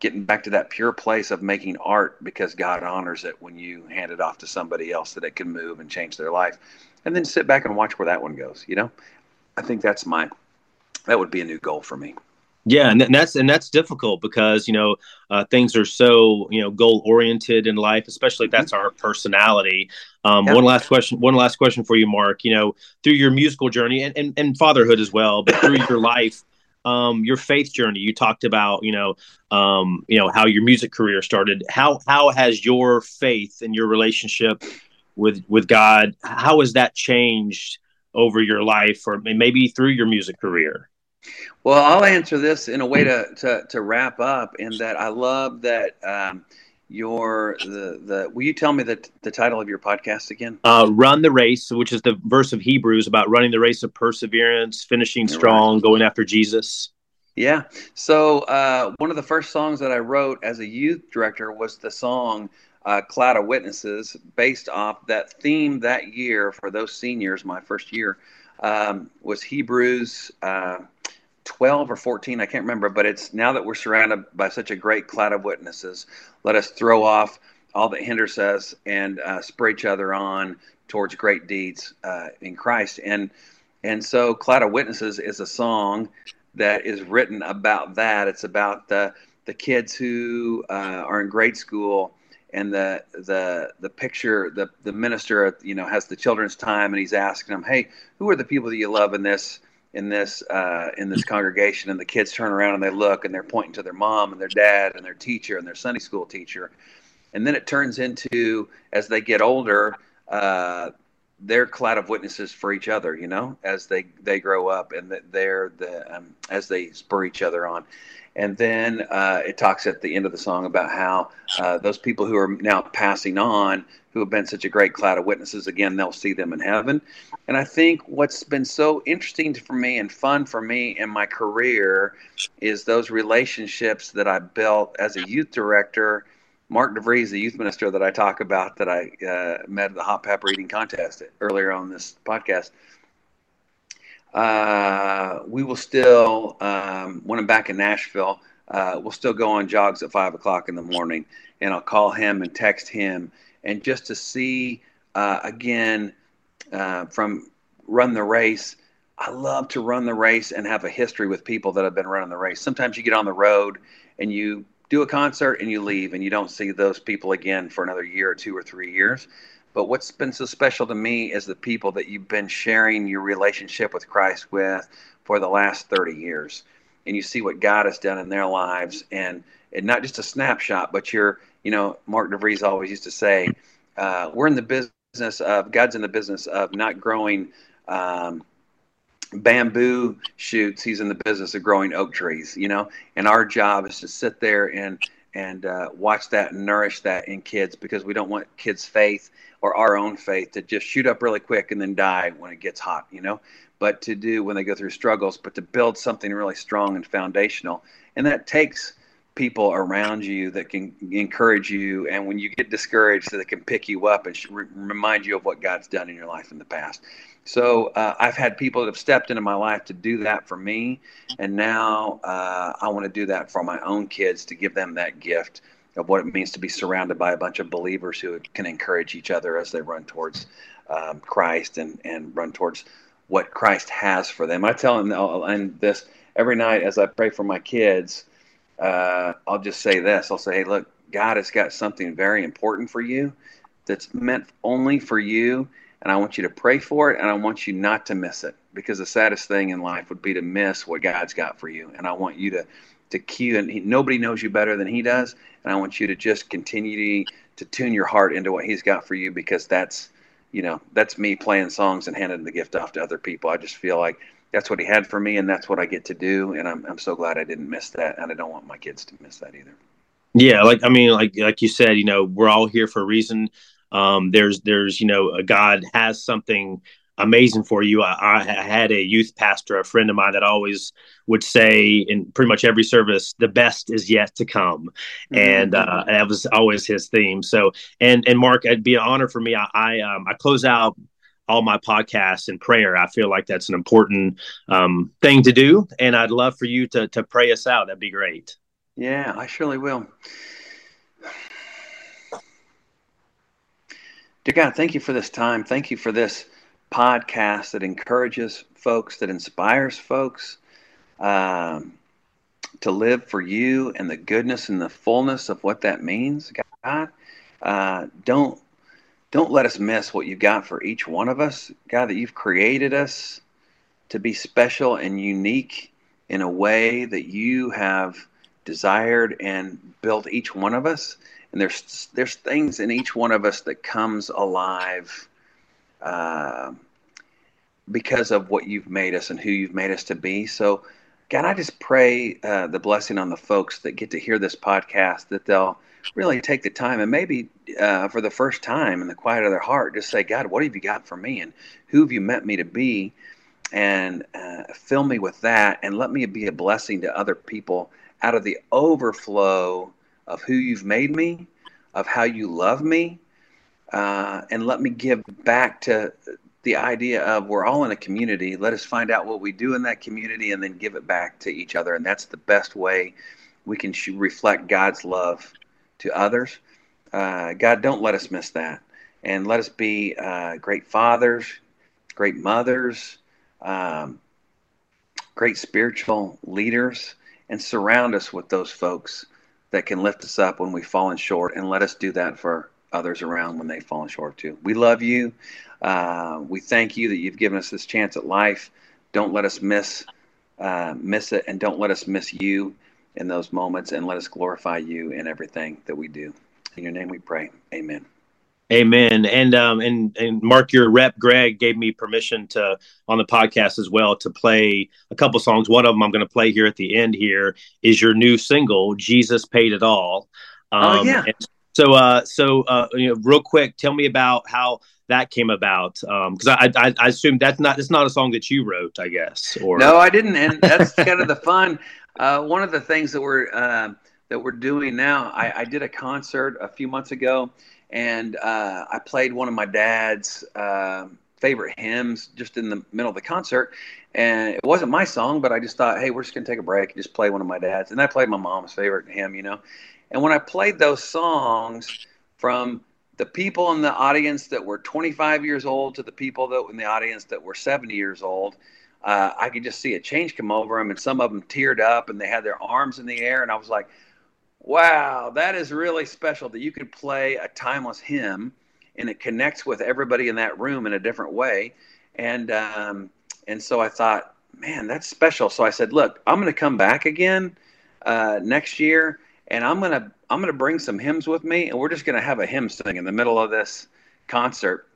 getting back to that pure place of making art because God honors it when you hand it off to somebody else that it can move and change their life. And then sit back and watch where that one goes, you know? I think that's my that would be a new goal for me. Yeah, and that's and that's difficult because you know uh, things are so you know goal oriented in life, especially if that's our personality. Um, yeah. One last question. One last question for you, Mark. You know, through your musical journey and, and, and fatherhood as well, but through your life, um, your faith journey. You talked about, you know, um, you know how your music career started. How how has your faith and your relationship with with God how has that changed over your life, or maybe through your music career? Well, I'll answer this in a way to to, to wrap up, in that I love that. Um, your the the will you tell me the the title of your podcast again uh run the race which is the verse of hebrews about running the race of perseverance finishing strong right. going after jesus yeah so uh one of the first songs that i wrote as a youth director was the song uh, cloud of witnesses based off that theme that year for those seniors my first year um, was hebrews uh, 12 or 14, I can't remember, but it's now that we're surrounded by such a great cloud of witnesses, let us throw off all that hinders us and uh, spur each other on towards great deeds uh, in Christ. And and so, Cloud of Witnesses is a song that is written about that. It's about the the kids who uh, are in grade school and the the the picture the the minister you know has the children's time and he's asking them hey who are the people that you love in this in this uh, in this congregation, and the kids turn around and they look and they're pointing to their mom and their dad and their teacher and their Sunday school teacher, and then it turns into as they get older, uh, they're cloud of witnesses for each other. You know, as they they grow up and they're the um, as they spur each other on. And then uh, it talks at the end of the song about how uh, those people who are now passing on, who have been such a great cloud of witnesses, again, they'll see them in heaven. And I think what's been so interesting for me and fun for me in my career is those relationships that I built as a youth director. Mark DeVries, the youth minister that I talk about, that I uh, met at the hot pepper eating contest earlier on this podcast uh, we will still, um, when I'm back in Nashville, uh, we'll still go on jogs at five o'clock in the morning, and I'll call him and text him, and just to see uh, again uh, from run the race. I love to run the race and have a history with people that have been running the race. Sometimes you get on the road and you do a concert and you leave and you don't see those people again for another year or two or three years. But what's been so special to me is the people that you've been sharing your relationship with Christ with for the last 30 years. And you see what God has done in their lives. And, and not just a snapshot, but you're, you know, Mark DeVries always used to say, uh, we're in the business of, God's in the business of not growing um, bamboo shoots. He's in the business of growing oak trees, you know. And our job is to sit there and and uh, watch that and nourish that in kids because we don't want kids' faith or our own faith to just shoot up really quick and then die when it gets hot, you know, but to do when they go through struggles, but to build something really strong and foundational. And that takes people around you that can encourage you, and when you get discouraged, so they can pick you up and remind you of what God's done in your life in the past. So uh, I've had people that have stepped into my life to do that for me, and now uh, I want to do that for my own kids to give them that gift of what it means to be surrounded by a bunch of believers who can encourage each other as they run towards um, Christ and and run towards what Christ has for them. I tell them and this every night as I pray for my kids. Uh, I'll just say this. I'll say, hey, look, God has got something very important for you that's meant only for you and I want you to pray for it, and I want you not to miss it because the saddest thing in life would be to miss what God's got for you. And I want you to to cue, and he, nobody knows you better than He does, and I want you to just continue to, to tune your heart into what He's got for you because that's you know that's me playing songs and handing the gift off to other people. I just feel like that's what He had for me, and that's what I get to do, and I'm I'm so glad I didn't miss that, and I don't want my kids to miss that either. Yeah, like I mean, like like you said, you know, we're all here for a reason. Um, there's there's you know God has something amazing for you. I, I, had a youth pastor, a friend of mine, that always would say in pretty much every service, "The best is yet to come," mm-hmm. and uh, that was always his theme. So, and and Mark, it'd be an honor for me. I I, um, I close out all my podcasts in prayer. I feel like that's an important um, thing to do, and I'd love for you to to pray us out. That'd be great. Yeah, I surely will. Dear God, thank you for this time. Thank you for this podcast that encourages folks, that inspires folks um, to live for you and the goodness and the fullness of what that means. God, uh, don't don't let us miss what you've got for each one of us. God, that you've created us to be special and unique in a way that you have desired and built each one of us and there's there's things in each one of us that comes alive uh, because of what you've made us and who you've made us to be. So, God, I just pray uh, the blessing on the folks that get to hear this podcast that they'll really take the time and maybe uh, for the first time in the quiet of their heart, just say, God, what have you got for me, and who have you meant me to be, and uh, fill me with that, and let me be a blessing to other people out of the overflow of who you've made me, of how you love me, uh, and let me give back to the idea of we're all in a community. Let us find out what we do in that community and then give it back to each other. And that's the best way we can sh- reflect God's love to others. Uh, God, don't let us miss that. And let us be uh, great fathers, great mothers, um, great spiritual leaders, and surround us with those folks that can lift us up when we've fallen short and let us do that for others around when they've fallen short too. We love you. Uh, we thank you that you've given us this chance at life. Don't let us miss uh, miss it, and don't let us miss you in those moments, and let us glorify you in everything that we do. In your name, we pray. Amen. Amen. And um and and Mark, your rep Greg gave me permission to on the podcast as well to play a couple songs. One of them I'm going to play here at the end. Here is your new single, "Jesus Paid It All." Oh, um, oh yeah. So uh so uh you know real quick, tell me about how that came about because um, I, I, I assume that's not it's not a song that you wrote, I guess. Or no, I didn't, and that's kind of the fun. Uh, one of the things that we're uh, that we're doing now, I, I did a concert a few months ago and uh, I played one of my dad's uh, favorite hymns just in the middle of the concert. And it wasn't my song, but I just thought, hey, we're just gonna take a break and just play one of my dad's. And I played my mom's favorite hymn, you know. And when I played those songs from the people in the audience that were 25 years old to the people that in the audience that were 70 years old, uh, I could just see a change come over them, and some of them teared up and they had their arms in the air, and I was like, Wow, that is really special that you could play a timeless hymn and it connects with everybody in that room in a different way. And um, and so I thought, man, that's special. So I said, look, I'm going to come back again uh, next year, and I'm gonna I'm gonna bring some hymns with me, and we're just going to have a hymn sing in the middle of this concert.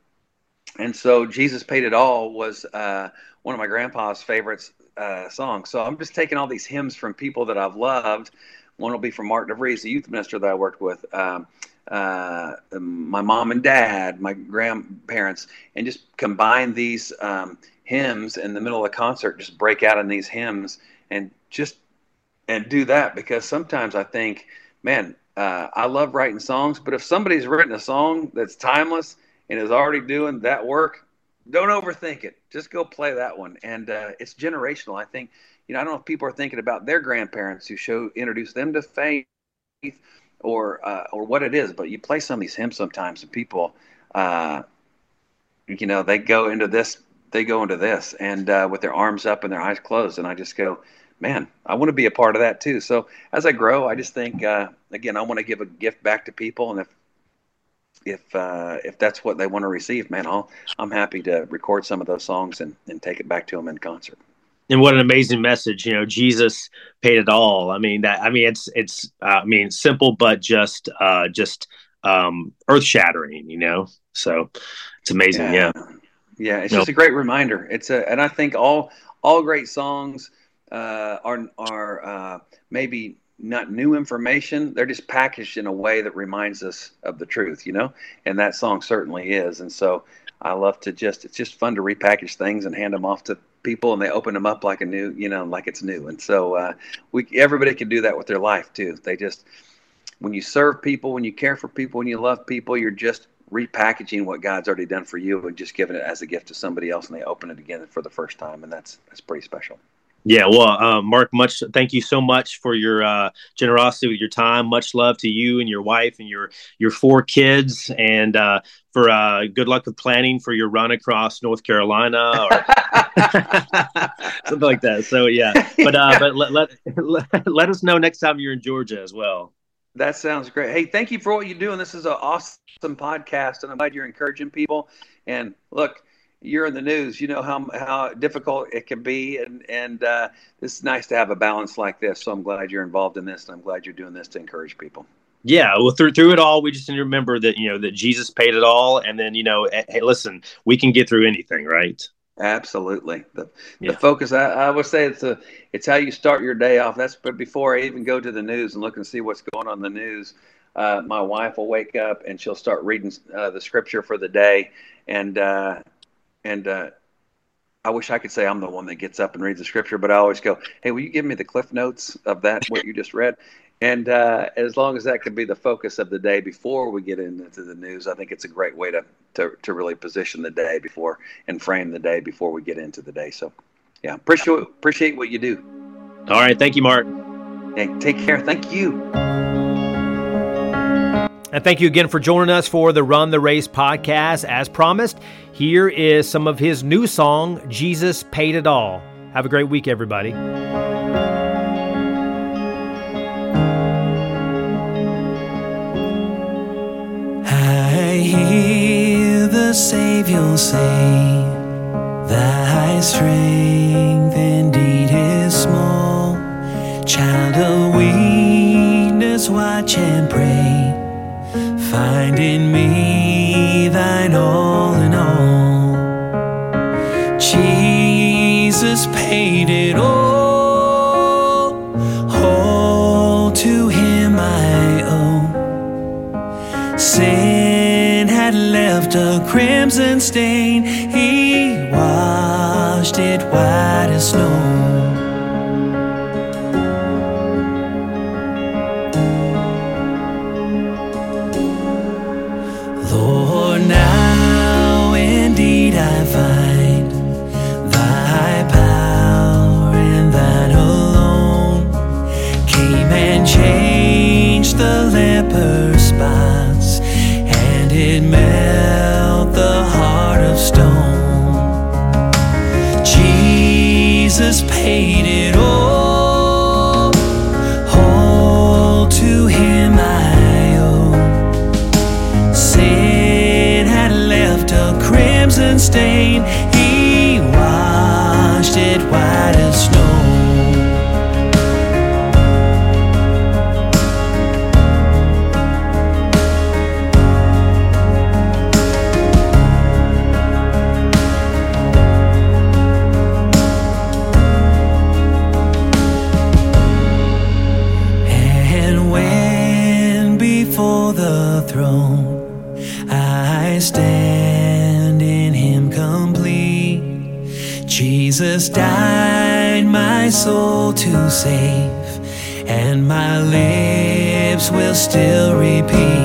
And so Jesus paid it all was uh, one of my grandpa's favorites uh, songs. So I'm just taking all these hymns from people that I've loved one will be from Mark DeVries, the youth minister that I worked with. Um, uh, my mom and dad, my grandparents, and just combine these um, hymns in the middle of the concert, just break out in these hymns and just and do that because sometimes I think, man, uh, I love writing songs, but if somebody's written a song that's timeless and is already doing that work, don't overthink it. Just go play that one. And uh, it's generational. I think, you know, I don't know if people are thinking about their grandparents who show introduce them to faith or uh, or what it is, but you play some of these hymns sometimes, and people, uh, you know, they go into this, they go into this, and uh, with their arms up and their eyes closed, and I just go, man, I want to be a part of that too. So as I grow, I just think uh, again, I want to give a gift back to people, and if if uh, if that's what they want to receive, man, I'll I'm happy to record some of those songs and, and take it back to them in concert. And what an amazing message! You know, Jesus paid it all. I mean that. I mean it's it's uh, I mean simple, but just uh, just um, earth shattering. You know, so it's amazing. Yeah, yeah, yeah it's just a great reminder. It's a and I think all all great songs uh, are are uh, maybe not new information. They're just packaged in a way that reminds us of the truth, you know. And that song certainly is. And so I love to just it's just fun to repackage things and hand them off to people, and they open them up like a new, you know, like it's new. And so uh, we everybody can do that with their life too. They just when you serve people, when you care for people, when you love people, you're just repackaging what God's already done for you and just giving it as a gift to somebody else, and they open it again for the first time, and that's that's pretty special. Yeah, well, uh, Mark, much thank you so much for your uh, generosity with your time. Much love to you and your wife and your your four kids, and uh, for uh, good luck with planning for your run across North Carolina or something like that. So yeah, but uh, but let, let let us know next time you're in Georgia as well. That sounds great. Hey, thank you for what you're doing. This is an awesome podcast, and I'm glad you're encouraging people. And look, you're in the news, you know how how difficult it can be, and and uh, it's nice to have a balance like this. So I'm glad you're involved in this, and I'm glad you're doing this to encourage people. Yeah, well, through through it all, we just need to remember that you know that Jesus paid it all, and then you know, hey, listen, we can get through anything, right? Absolutely. The, yeah. the focus, I, I, would say it's a, it's how you start your day off. That's but before I even go to the news and look and see what's going on in the news. Uh, my wife will wake up and she'll start reading uh, the scripture for the day, and uh, and uh, I wish I could say I'm the one that gets up and reads the scripture, but I always go, "Hey, will you give me the cliff notes of that what you just read?" And uh, as long as that can be the focus of the day before we get into the news, I think it's a great way to, to, to really position the day before and frame the day before we get into the day. So, yeah, appreciate appreciate what you do. All right, thank you, Mark. Hey, take care. Thank you. And thank you again for joining us for the Run the Race podcast. As promised, here is some of his new song, Jesus Paid It All. Have a great week, everybody. Hear the Savior say, Thy strength indeed is small. Child of weakness, watch and pray Find in me left a crimson stain. He washed it white Jesus died my soul to save. and my lips will still repeat.